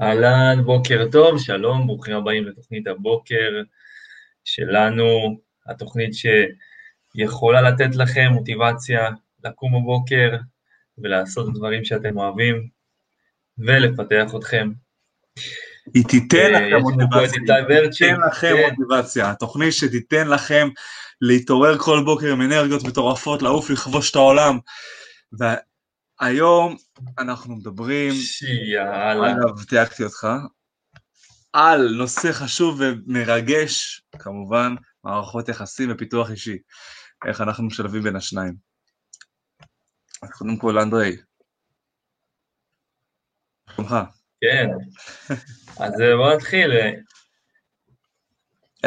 אהלן, בוקר טוב, שלום, ברוכים הבאים לתוכנית הבוקר שלנו, התוכנית שיכולה לתת לכם מוטיבציה לקום בבוקר ולעשות דברים שאתם אוהבים ולפתח אתכם. היא תיתן אה, לכם מוטיבציה, ורצ'יק, תיתן לכם כן. מוטיבציה, התוכנית שתיתן לכם להתעורר כל בוקר עם אנרגיות מטורפות, לעוף לכבוש את העולם. והיום אנחנו מדברים, שיאללה, אגב, תייגתי אותך, על נושא חשוב ומרגש, כמובן, מערכות יחסים ופיתוח אישי. איך אנחנו משלבים בין השניים. אז קודם כל, אנדרי, שלומך. כן. אז אה, בוא נתחיל.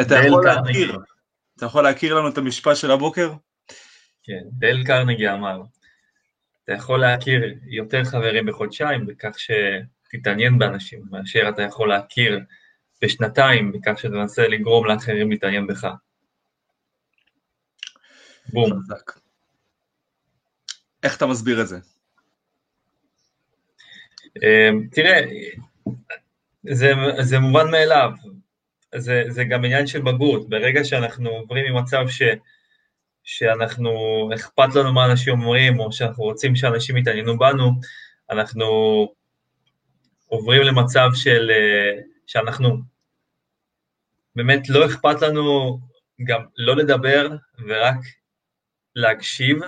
אתה יכול. להכיר, אתה יכול להכיר לנו את המשפט של הבוקר? כן, דייל קרנגי אמר, אתה יכול להכיר יותר חברים בחודשיים בכך שתתעניין באנשים, מאשר אתה יכול להכיר בשנתיים בכך שתנסה לגרום לאחרים להתעניין בך. בום. חזק. איך אתה מסביר את זה? אמ, תראה, זה, זה מובן מאליו, זה, זה גם עניין של בגרות, ברגע שאנחנו עוברים ממצב ש, שאנחנו, אכפת לנו מה אנשים אומרים, או שאנחנו רוצים שאנשים יתעניינו בנו, אנחנו עוברים למצב של, אה, שאנחנו, באמת לא אכפת לנו גם לא לדבר ורק להקשיב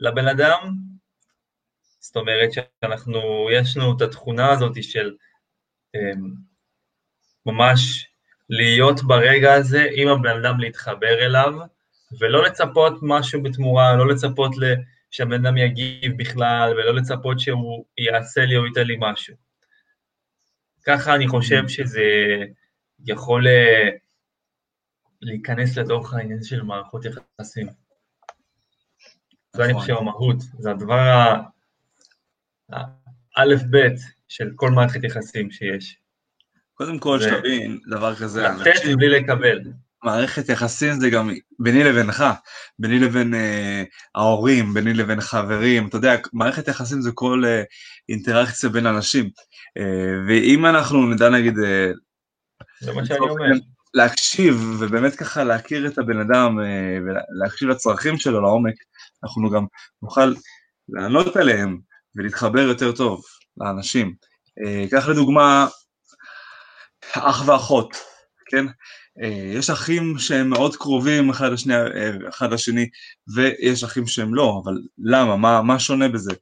לבן אדם, זאת אומרת שאנחנו, יש לנו את התכונה הזאת של אמ, ממש להיות ברגע הזה עם הבן אדם להתחבר אליו, ולא לצפות משהו בתמורה, לא לצפות שהבן אדם יגיב בכלל, ולא לצפות שהוא יעשה לי או ייתן לי משהו. ככה אני חושב שזה יכול אה, להיכנס לתוך העניין של מערכות יחסים. זה אני נכון. חושב המהות, זה הדבר האלף-בית של כל מערכת יחסים שיש. קודם כל, שתבין דבר כזה, לתת מבלי לקבל. מערכת יחסים זה גם ביני לבינך, ביני לבין אה, ההורים, ביני לבין חברים, אתה יודע, מערכת יחסים זה כל אה, אינטראקציה בין אנשים. אה, ואם אנחנו נדע נגיד אה, זה מה שאני אומר. להקשיב ובאמת ככה להכיר את הבן אדם אה, ולהקשיב לצרכים שלו לעומק, אנחנו גם נוכל לענות עליהם ולהתחבר יותר טוב לאנשים. אה, קח לדוגמה אח ואחות, כן? אה, יש אחים שהם מאוד קרובים אחד, לשני, אה, אחד לשני ויש אחים שהם לא, אבל למה? מה, מה שונה בזה?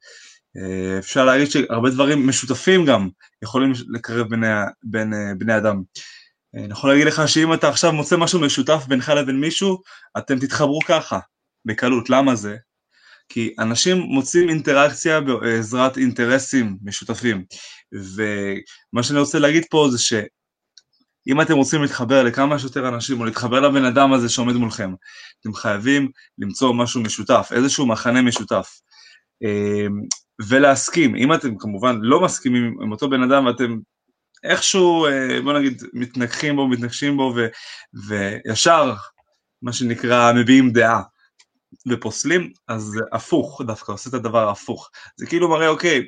אה, אפשר להגיד שהרבה דברים משותפים גם יכולים לקרב בין אה, בני אדם. אני יכול להגיד לך שאם אתה עכשיו מוצא משהו משותף בינך לבין מישהו, אתם תתחברו ככה, בקלות. למה זה? כי אנשים מוצאים אינטראקציה בעזרת אינטרסים משותפים. ומה שאני רוצה להגיד פה זה שאם אתם רוצים להתחבר לכמה שיותר אנשים, או להתחבר לבן אדם הזה שעומד מולכם, אתם חייבים למצוא משהו משותף, איזשהו מחנה משותף. אה, ולהסכים, אם אתם כמובן לא מסכימים עם אותו בן אדם ואתם איכשהו, אה, בוא נגיד, מתנגחים בו, מתנגשים בו, ו, וישר, מה שנקרא, מביעים דעה ופוסלים, אז הפוך, דווקא עושה את הדבר ההפוך. זה כאילו מראה, אוקיי,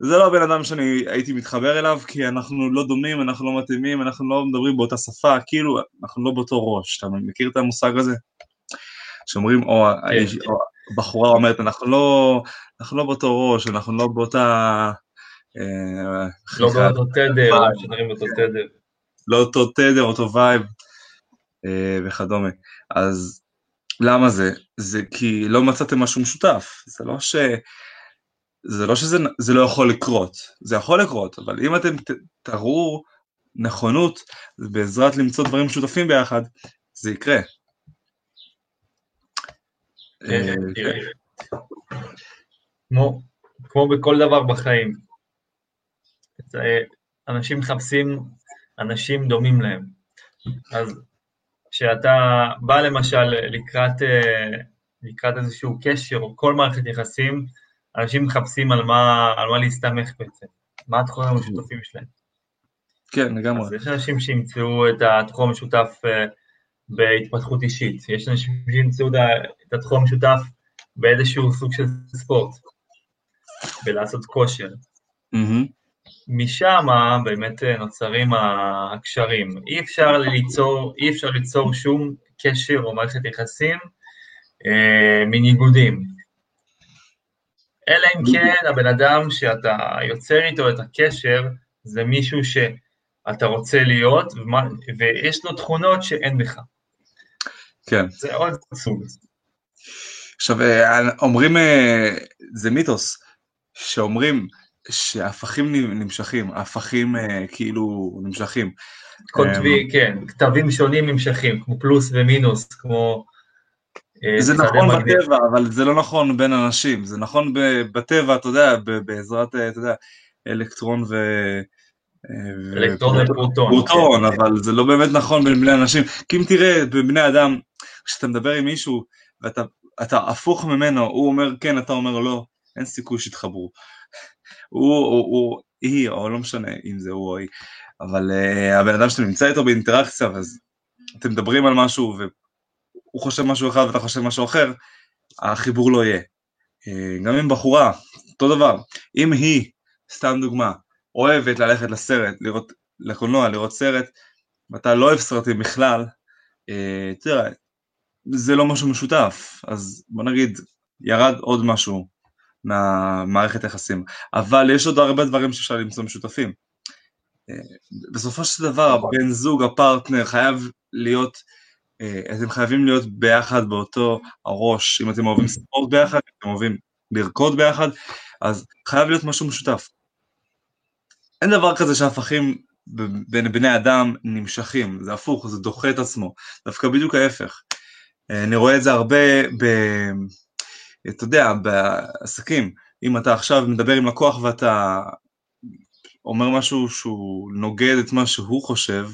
זה לא הבן אדם שאני הייתי מתחבר אליו, כי אנחנו לא דומים, אנחנו לא מתאימים, אנחנו לא מדברים באותה שפה, כאילו, אנחנו לא באותו ראש. אתה מכיר את המושג הזה? שאומרים, או, או הבחורה אומרת, אנחנו לא, אנחנו לא באותו ראש, אנחנו לא באותה... אה, לא באותו תדר, משדרים באותו תדר. לא אותו תדר, אותו וייב אה, וכדומה. אז למה זה? זה כי לא מצאתם משהו משותף. זה לא ש... זה לא שזה זה לא יכול לקרות, זה יכול לקרות, אבל אם אתם ת, תראו נכונות בעזרת למצוא דברים משותפים ביחד, זה יקרה. כן, אה, תראה. כמו- כמו בכל דבר בחיים. אנשים מחפשים אנשים דומים להם. אז כשאתה בא למשל לקראת, אה, לקראת איזשהו קשר או כל מערכת יחסים, אנשים מחפשים על מה, על מה להסתמך בעצם, מה התחומים המשותפים שלהם. כן, לגמרי. אז יש אנשים שימצאו את התחום המשותף אה, בהתפתחות אישית, יש אנשים שימצאו את התחום המשותף באיזשהו סוג של ספורט, בלעשות כושר. מהמם. משם באמת נוצרים הקשרים. אי אפשר ליצור, אי אפשר ליצור שום קשר או מערכת יחסים אה, מניגודים. אלא אם כן הבן אדם שאתה יוצר איתו את הקשר זה מישהו שאתה רוצה להיות ויש לו תכונות שאין בך. כן. זה עוד סוג. עכשיו, אה, אומרים, אה, זה מיתוס, שאומרים שהפכים נמשכים, הפכים אה, כאילו נמשכים. כותבי, כן, כתבים שונים נמשכים, כמו פלוס ומינוס, כמו... זה נכון בטבע, אבל זה לא נכון בין אנשים, זה נכון בטבע, אתה יודע, בעזרת, אתה יודע, אלקטרון ו... אלקטרון ופרוטון. פרוטון, כן. אבל זה לא באמת נכון בין בני אנשים, כי אם תראה, בבני אדם, כשאתה מדבר עם מישהו, ואתה אתה הפוך ממנו, הוא אומר כן, אתה אומר לא, אין סיכוי שיתחברו. הוא, הוא, הוא, היא, או לא משנה אם זה הוא או היא, אבל uh, הבן אדם שאתה נמצא איתו באינטראקציה, אז אתם מדברים על משהו, והוא חושב משהו אחד ואתה חושב משהו אחר, החיבור לא יהיה. Uh, גם עם בחורה, אותו דבר. אם היא, סתם דוגמה, אוהבת ללכת לסרט, לראות, לקולנוע, לראות סרט, ואתה לא אוהב סרטים בכלל, תראה, זה לא משהו משותף, אז בוא נגיד, ירד עוד משהו מהמערכת היחסים, אבל יש עוד הרבה דברים שאפשר למצוא משותפים. אה, בסופו של דבר, הבן זוג, הפרטנר, חייב להיות, אה, אתם חייבים להיות ביחד באותו הראש, אם אתם אוהבים ספורט ביחד, אם אתם אוהבים לרקוד ביחד, אז חייב להיות משהו משותף. אין דבר כזה שהפכים בין בני אדם נמשכים, זה הפוך, זה דוחה את עצמו, דווקא בדיוק ההפך. אה, אני רואה את זה הרבה ב... אתה יודע, בעסקים, אם אתה עכשיו מדבר עם לקוח ואתה אומר משהו שהוא נוגד את מה שהוא חושב,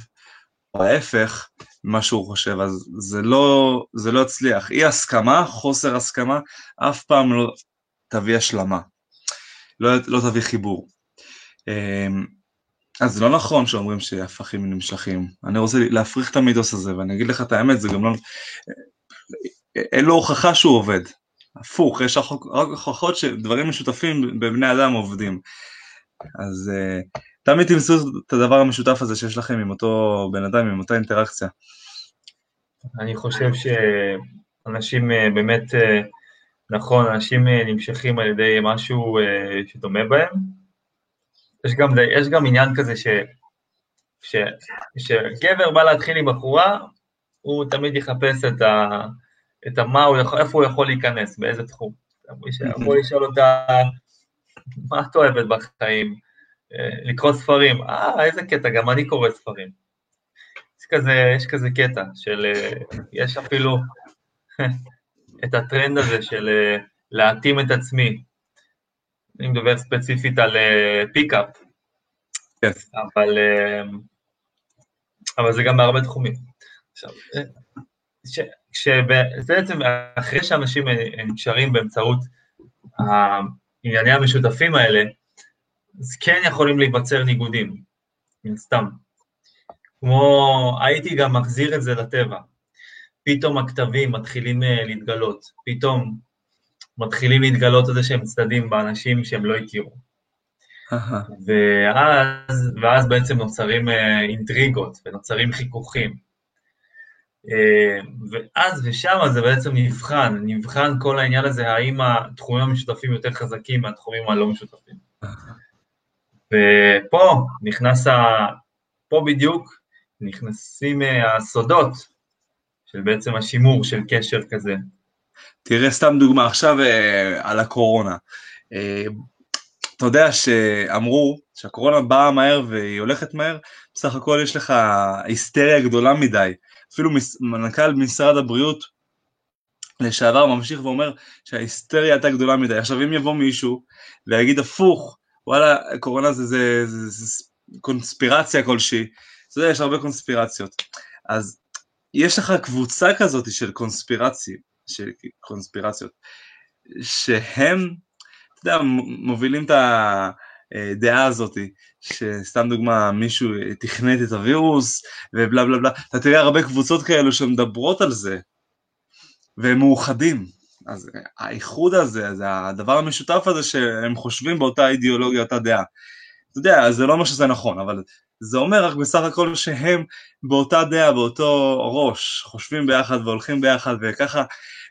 או ההפך ממה שהוא חושב, אז זה לא, זה לא יצליח. אי הסכמה, חוסר הסכמה, אף פעם לא תביא השלמה, לא, לא תביא חיבור. אמ, אז זה לא נכון שאומרים שהפכים נמשכים. אני רוצה להפריך את המיתוס הזה, ואני אגיד לך את האמת, זה גם לא... אין לו הוכחה שהוא עובד. הפוך, יש רק הוכחות שדברים משותפים בבני אדם עובדים. אז uh, תמיד תמצאו את הדבר המשותף הזה שיש לכם עם אותו בן אדם, עם אותה אינטראקציה. אני חושב שאנשים uh, באמת, uh, נכון, אנשים uh, נמשכים על ידי משהו שדומה בהם. יש גם, יש גם עניין כזה ש, ש, שגבר בא להתחיל עם בחורה, הוא תמיד יחפש את, ה, את המה, הוא יכול, איפה הוא יכול להיכנס, באיזה תחום. אמור לשאול אותה, מה את אוהבת בחיים? אה, לקרוא ספרים. אה, איזה קטע, גם אני קורא ספרים. יש כזה, יש כזה קטע של, אה, יש אפילו את הטרנד הזה של אה, להתאים את עצמי. אני מדבר ספציפית על פיקאפ. Yes. אבל, אבל זה גם בהרבה תחומים. עכשיו, שבעצם אחרי שאנשים נקשרים באמצעות הענייני המשותפים האלה, אז כן יכולים להיווצר ניגודים, מן סתם. כמו, הייתי גם מחזיר את זה לטבע. פתאום הכתבים מתחילים אה, להתגלות, פתאום מתחילים להתגלות איזה שהם צדדים באנשים שהם לא הכירו. ואז, ואז בעצם נוצרים אה, אינטריגות ונוצרים חיכוכים. אה, ואז ושם זה בעצם נבחן, נבחן כל העניין הזה, האם התחומים המשותפים יותר חזקים מהתחומים הלא משותפים. ופה נכנס, ה... פה בדיוק נכנסים אה, הסודות של בעצם השימור של קשר כזה. תראה סתם דוגמה, עכשיו אה, על הקורונה. אה, אתה יודע שאמרו שהקורונה באה מהר והיא הולכת מהר, בסך הכל יש לך היסטריה גדולה מדי. אפילו מנכ"ל משרד הבריאות לשעבר ממשיך ואומר שההיסטריה הייתה גדולה מדי. עכשיו אם יבוא מישהו ויגיד הפוך, וואלה, קורונה זה, זה, זה, זה, זה קונספירציה כלשהי, אתה יודע, יש הרבה קונספירציות. אז יש לך קבוצה כזאת של קונספירציה, של קונספירציות, שהם, אתה יודע, מובילים את הדעה הזאת, שסתם דוגמה, מישהו תכנת את הווירוס, ובלה בלה בלה, אתה תראה הרבה קבוצות כאלו שמדברות על זה, והם מאוחדים. אז האיחוד הזה, זה הדבר המשותף הזה שהם חושבים באותה אידיאולוגיה, אותה דעה. אתה יודע, זה לא אומר שזה נכון, אבל זה אומר רק בסך הכל שהם באותה דעה, באותו ראש, חושבים ביחד והולכים ביחד, וככה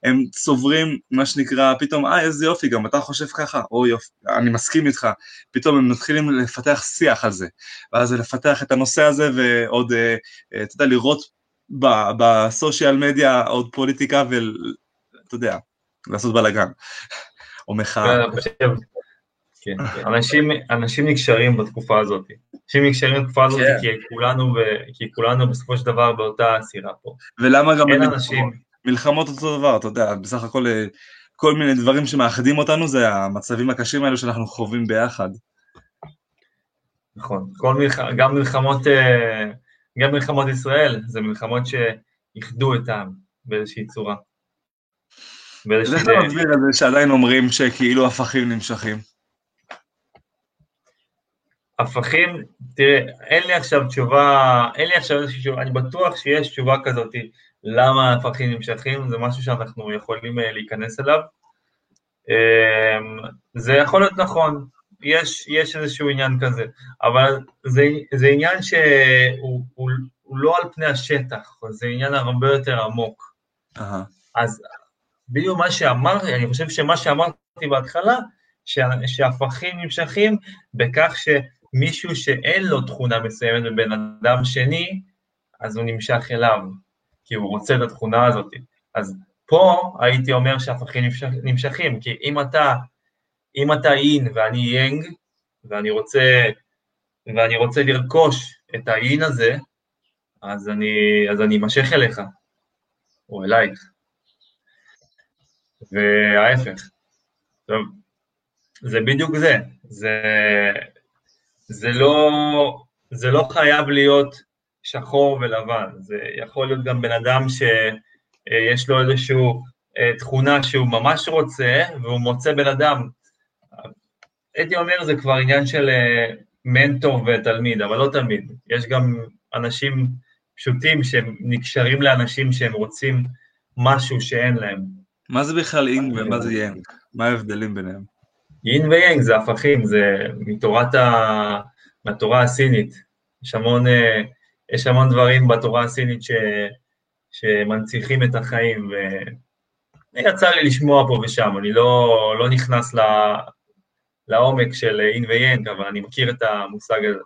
הם צוברים מה שנקרא, פתאום, אה, איזה יופי, גם אתה חושב ככה, או יופי, אני מסכים איתך, פתאום הם מתחילים לפתח שיח על זה, ואז לפתח את הנושא הזה, ועוד, אה, אה, אתה יודע, לראות בסושיאל מדיה עוד פוליטיקה, ואתה יודע, לעשות בלאגן, או מחאה. כן, כן. אנשים, אנשים נקשרים בתקופה הזאת. אנשים נקשרים בתקופה הזאת כן. כי, כולנו, כי כולנו בסופו של דבר באותה סירה פה. ולמה גם אין אנשים... מלחמות אותו דבר, אתה יודע, בסך הכל אה, כל מיני דברים שמאחדים אותנו זה המצבים הקשים האלו שאנחנו חווים ביחד. נכון, כל מלח... גם מלחמות, אה, גם מלחמות ישראל, זה מלחמות שאיחדו את העם באיזושהי צורה. באיזושהי... איך אתה מסביר את זה שעדיין אומרים שכאילו הפכים נמשכים? הפכים, תראה, אין לי עכשיו תשובה, אין לי עכשיו איזושהי תשובה, אני בטוח שיש תשובה כזאת, למה הפכים נמשכים, זה משהו שאנחנו יכולים אה, להיכנס אליו. אמ, זה יכול להיות נכון, יש, יש איזשהו עניין כזה, אבל זה, זה עניין שהוא הוא, הוא לא על פני השטח, זה עניין הרבה יותר עמוק. Uh-huh. אז בדיוק מה שאמרתי, אני חושב שמה שאמרתי בהתחלה, שהפכים נמשכים בכך ש... מישהו שאין לו תכונה מסוימת בבן אדם שני, אז הוא נמשך אליו, כי הוא רוצה את התכונה הזאת. אז פה הייתי אומר שהפכים נמשך, נמשכים, כי אם אתה, אם אתה אין ואני יאנג, ואני רוצה, ואני רוצה לרכוש את האין הזה, אז אני אמשך אליך, או אלייך. וההפך. טוב, זה בדיוק זה. זה, זה לא, זה לא חייב להיות שחור ולבן, זה יכול להיות גם בן אדם שיש לו איזושהי אה, תכונה שהוא ממש רוצה, והוא מוצא בן אדם. הייתי אומר, זה כבר עניין של אה, מנטור ותלמיד, אבל לא תלמיד. יש גם אנשים פשוטים שהם נקשרים לאנשים שהם רוצים משהו שאין להם. מה זה בכלל יין ומה זה יאנג? מה ההבדלים ביניהם? יין ויאנג זה הפכים, זה מתורת ה... מהתורה הסינית. יש המון, אה, יש המון דברים בתורה הסינית ש... שמנציחים את החיים, ויצא לי לשמוע פה ושם, אני לא, לא נכנס ל... לעומק של אין ויאנג, אבל אני מכיר את המושג הזה.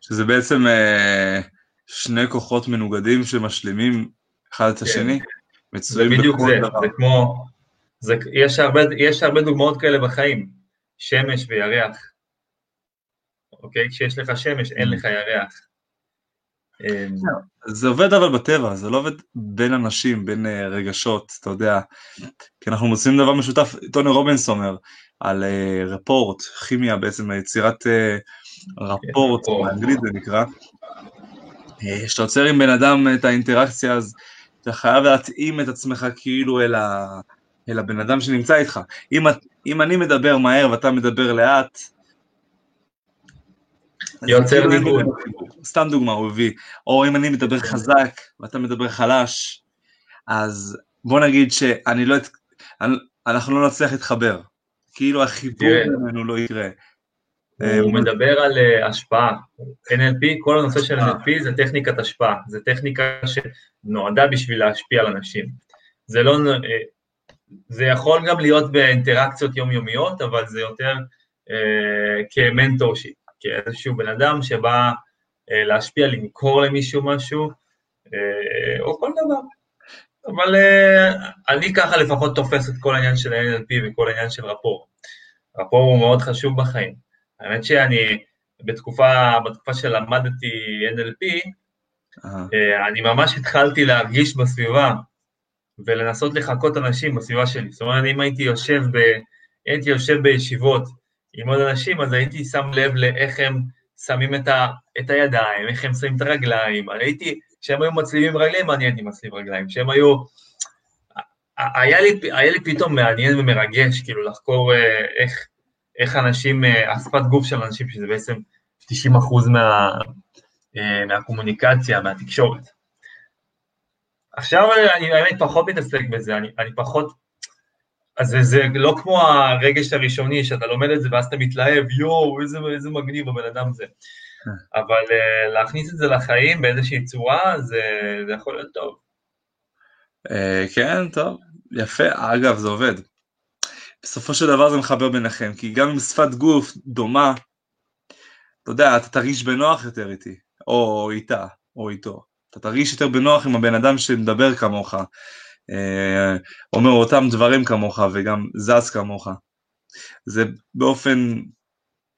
שזה בעצם אה, שני כוחות מנוגדים שמשלימים אחד את השני? כן. זה בדיוק זה, דבר. זה כמו, זה, יש, הרבה, יש הרבה דוגמאות כאלה בחיים, שמש וירח, אוקיי? כשיש לך שמש אין לך ירח. אמ, זה עובד אבל בטבע, זה לא עובד בין אנשים, בין אה, רגשות, אתה יודע, כי אנחנו מוצאים דבר משותף, טוני רובינס אומר, על אה, רפורט, כימיה בעצם, יצירת אה, רפורט, באנגלית זה נקרא, כשאתה יוצר עם בן אדם את האינטראקציה, אז אתה חייב להתאים את עצמך כאילו אל, ה, אל הבן אדם שנמצא איתך. אם, אם אני מדבר מהר ואתה מדבר לאט, יוצר ניגוד. סתם דוגמה הוא הביא, או אם אני מדבר חזק ואתה מדבר חלש, אז בוא נגיד שאני לא, אנחנו לא נצליח להתחבר, כאילו החיבור בינינו לא יקרה. הוא אה, מדבר על אה, השפעה, NLP, כל הנושא של NLP זה טכניקת השפעה, זה טכניקה שנועדה בשביל להשפיע על אנשים. זה לא, אה, זה יכול גם להיות באינטראקציות יומיומיות, אבל זה יותר אה, כמנטורשיפ, כאיזשהו בן אדם שבא אה, להשפיע, למכור למישהו משהו, אה, או כל דבר. אבל אה, אני ככה לפחות תופס את כל העניין של ה-NLP וכל העניין של רפור. רפור הוא מאוד חשוב בחיים. האמת שאני, בתקופה, בתקופה שלמדתי NLP, uh-huh. אני ממש התחלתי להרגיש בסביבה ולנסות לחקות אנשים בסביבה שלי. זאת אומרת, אם הייתי יושב, ב, הייתי יושב בישיבות עם עוד אנשים, אז הייתי שם לב לאיך הם שמים את, ה, את הידיים, איך הם שמים את הרגליים. הייתי, כשהם היו מצליבים רגליים, אני הייתי מצליב רגליים. כשהם היו... היה לי, היה לי פתאום מעניין ומרגש, כאילו, לחקור אה, איך, איך אנשים, אה, השפת גוף של אנשים, שזה בעצם 90 אחוז מה, אה, מהקומוניקציה, מהתקשורת. עכשיו אני באמת פחות מתעסק בזה, אני, אני פחות, אז זה לא כמו הרגש הראשוני, שאתה לומד את זה ואז אתה מתלהב, יואו, איזה, איזה מגניב הבן אדם זה. אבל uh, להכניס את זה לחיים באיזושהי צורה, זה, זה יכול להיות טוב. כן, טוב, יפה. אגב, זה עובד. בסופו של דבר זה מחבר ביניכם, כי גם עם שפת גוף דומה, אתה יודע, אתה תרגיש בנוח יותר איתי, או איתה, או איתו. אתה תרגיש יותר בנוח עם הבן אדם שמדבר כמוך, אה, אומר אותם דברים כמוך וגם זז כמוך. זה באופן,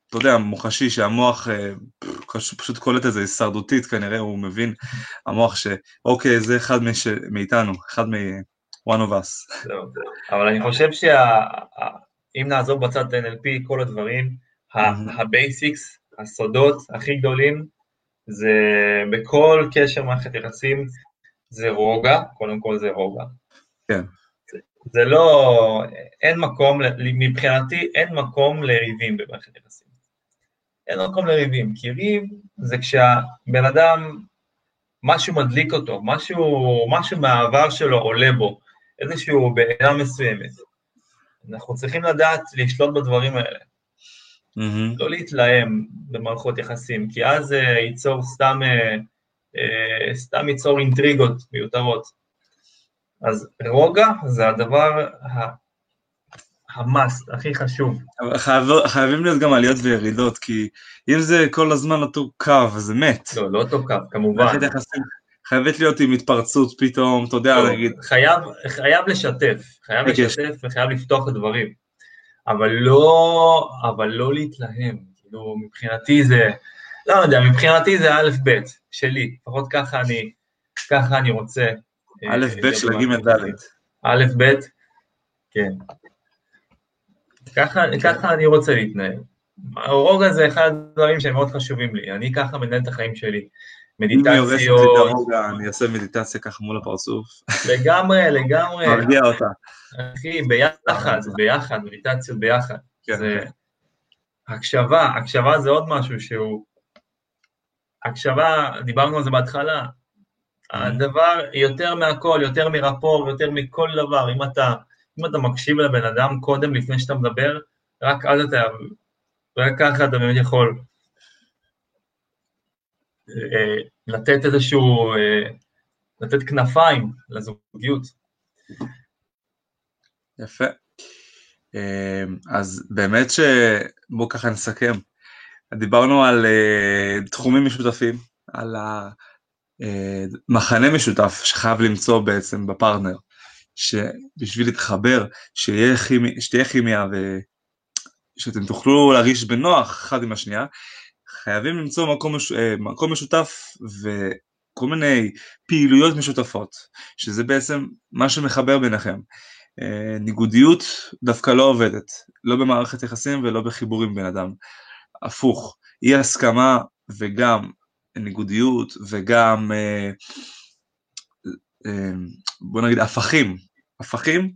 אתה יודע, מוחשי שהמוח אה, פשוט קולט את זה הישרדותית כנראה, הוא מבין, המוח שאוקיי, זה אחד מש... מאיתנו, אחד מ- one of us. אבל אני חושב שאם נעזוב בצד את NLP, כל הדברים, ה basics, הסודות הכי גדולים, זה בכל קשר מערכת יחסים, זה רוגע, קודם כל זה רוגע. כן. זה לא, אין מקום, מבחינתי אין מקום לריבים במערכת יחסים. אין מקום לריבים, כי ריב זה כשהבן אדם, משהו מדליק אותו, משהו, משהו מהעבר שלו עולה בו, איזשהו בעיה מסוימת. אנחנו צריכים לדעת לשלוט בדברים האלה. Mm-hmm. לא להתלהם במערכות יחסים, כי אז זה ייצור סתם, אה, אה, סתם ייצור אינטריגות מיותרות. אז רוגע זה הדבר המאסט, הכי חשוב. חייב, חייבים להיות גם עליות וירידות, כי אם זה כל הזמן אותו קו, זה מת. לא, לא אותו קו, כמובן. חייבת להיות עם התפרצות פתאום, אתה יודע, להגיד. חייב, חייב לשתף, חייב לשתף וחייב לפתוח את הדברים. אבל לא, אבל לא להתלהם, כאילו מבחינתי זה, לא יודע, מבחינתי זה א' ב' שלי, לפחות ככה אני, ככה אני רוצה א' ב' של הג' ד'. א' ב', כן. ככה, ככה אני רוצה להתנהל. הרוגע זה אחד הדברים שהם מאוד חשובים לי, אני ככה מנהל את החיים שלי. מדיטציות. אני אעשה מדיטציה ככה מול הפרצוף. לגמרי, לגמרי. מרגיע אותה. אחי, ביחד, ביחד, מדיטציות ביחד. כן. זה... הקשבה, הקשבה זה עוד משהו שהוא... הקשבה, דיברנו על זה בהתחלה, הדבר יותר מהכל, יותר מרפור, יותר מכל דבר, אם אתה, אם אתה מקשיב לבן אדם קודם, לפני שאתה מדבר, רק אז אתה, רק ככה אתה באמת יכול לתת איזשהו, אה, לתת כנפיים לזוגיות. יפה. אה, אז באמת ש... בואו ככה נסכם. דיברנו על תחומים משותפים, על ה... אה, מחנה משותף שחייב למצוא בעצם בפרטנר, שבשביל להתחבר, שתהיה כימיה ושאתם תוכלו להרגיש בנוח אחד עם השנייה, חייבים למצוא מקום, מש... אה, מקום משותף וכל מיני פעילויות משותפות, שזה בעצם מה שמחבר ביניכם. אה, ניגודיות דווקא לא עובדת, לא במערכת יחסים ולא בחיבורים בין אדם. הפוך, אי הסכמה וגם ניגודיות וגם אה, בוא נגיד הפכים, הפכים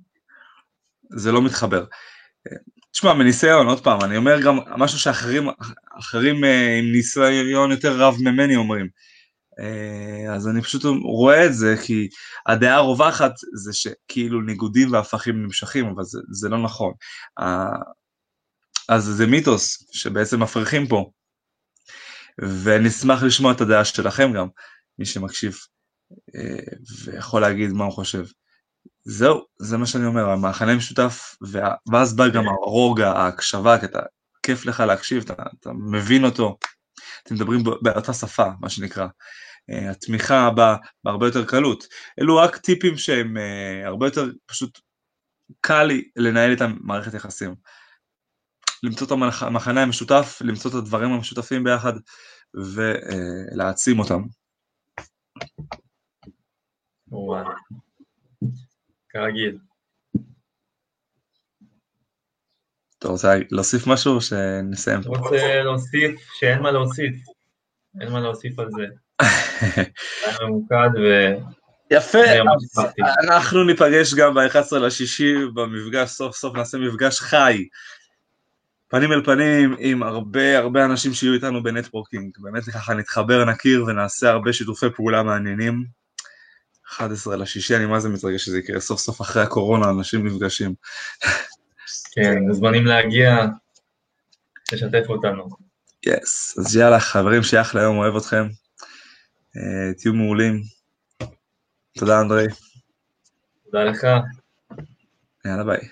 זה לא מתחבר. תשמע, מניסיון, עוד פעם, אני אומר גם משהו שאחרים אחרים אה, עם ניסיון יותר רב ממני אומרים. אז אני פשוט רואה את זה כי הדעה הרווחת זה שכאילו ניגודים והפכים נמשכים, אבל זה, זה לא נכון. אז זה מיתוס שבעצם מפריחים פה. ואני אשמח לשמוע את הדעה שלכם גם, מי שמקשיב אה, ויכול להגיד מה הוא חושב. זהו, זה מה שאני אומר, המחנה משותף, ואז בא גם הרוגע, ההקשבה, כי אתה, כיף לך להקשיב, אתה, אתה מבין אותו, אתם מדברים באותה שפה, מה שנקרא. אה, התמיכה באה בהרבה יותר קלות. אלו רק טיפים שהם אה, הרבה יותר פשוט קל לי לנהל איתם מערכת יחסים. למצוא את המחנה המשותף, למצוא את הדברים המשותפים ביחד ולהעצים אותם. כרגיל. אתה רוצה להוסיף משהו או שנסיים? רוצה להוסיף שאין מה להוסיף. אין מה להוסיף על זה. היה ממוקד ו... יפה, אנחנו ניפגש גם ב-11 לשישי במפגש, סוף סוף נעשה מפגש חי פנים אל פנים עם הרבה הרבה אנשים שיהיו איתנו ב networking, באמת ככה נתחבר, נכיר ונעשה הרבה שיתופי פעולה מעניינים. 11 לשישי, אני מה זה מתרגש שזה יקרה, סוף סוף אחרי הקורונה אנשים נפגשים. כן, מוזמנים להגיע, לשתף אותנו. yes, yes. אז יאללה, חברים, שיהיה אחלה יום, אוהב אתכם. Uh, תהיו מעולים. תודה, אנדרי. תודה לך. יאללה, ביי.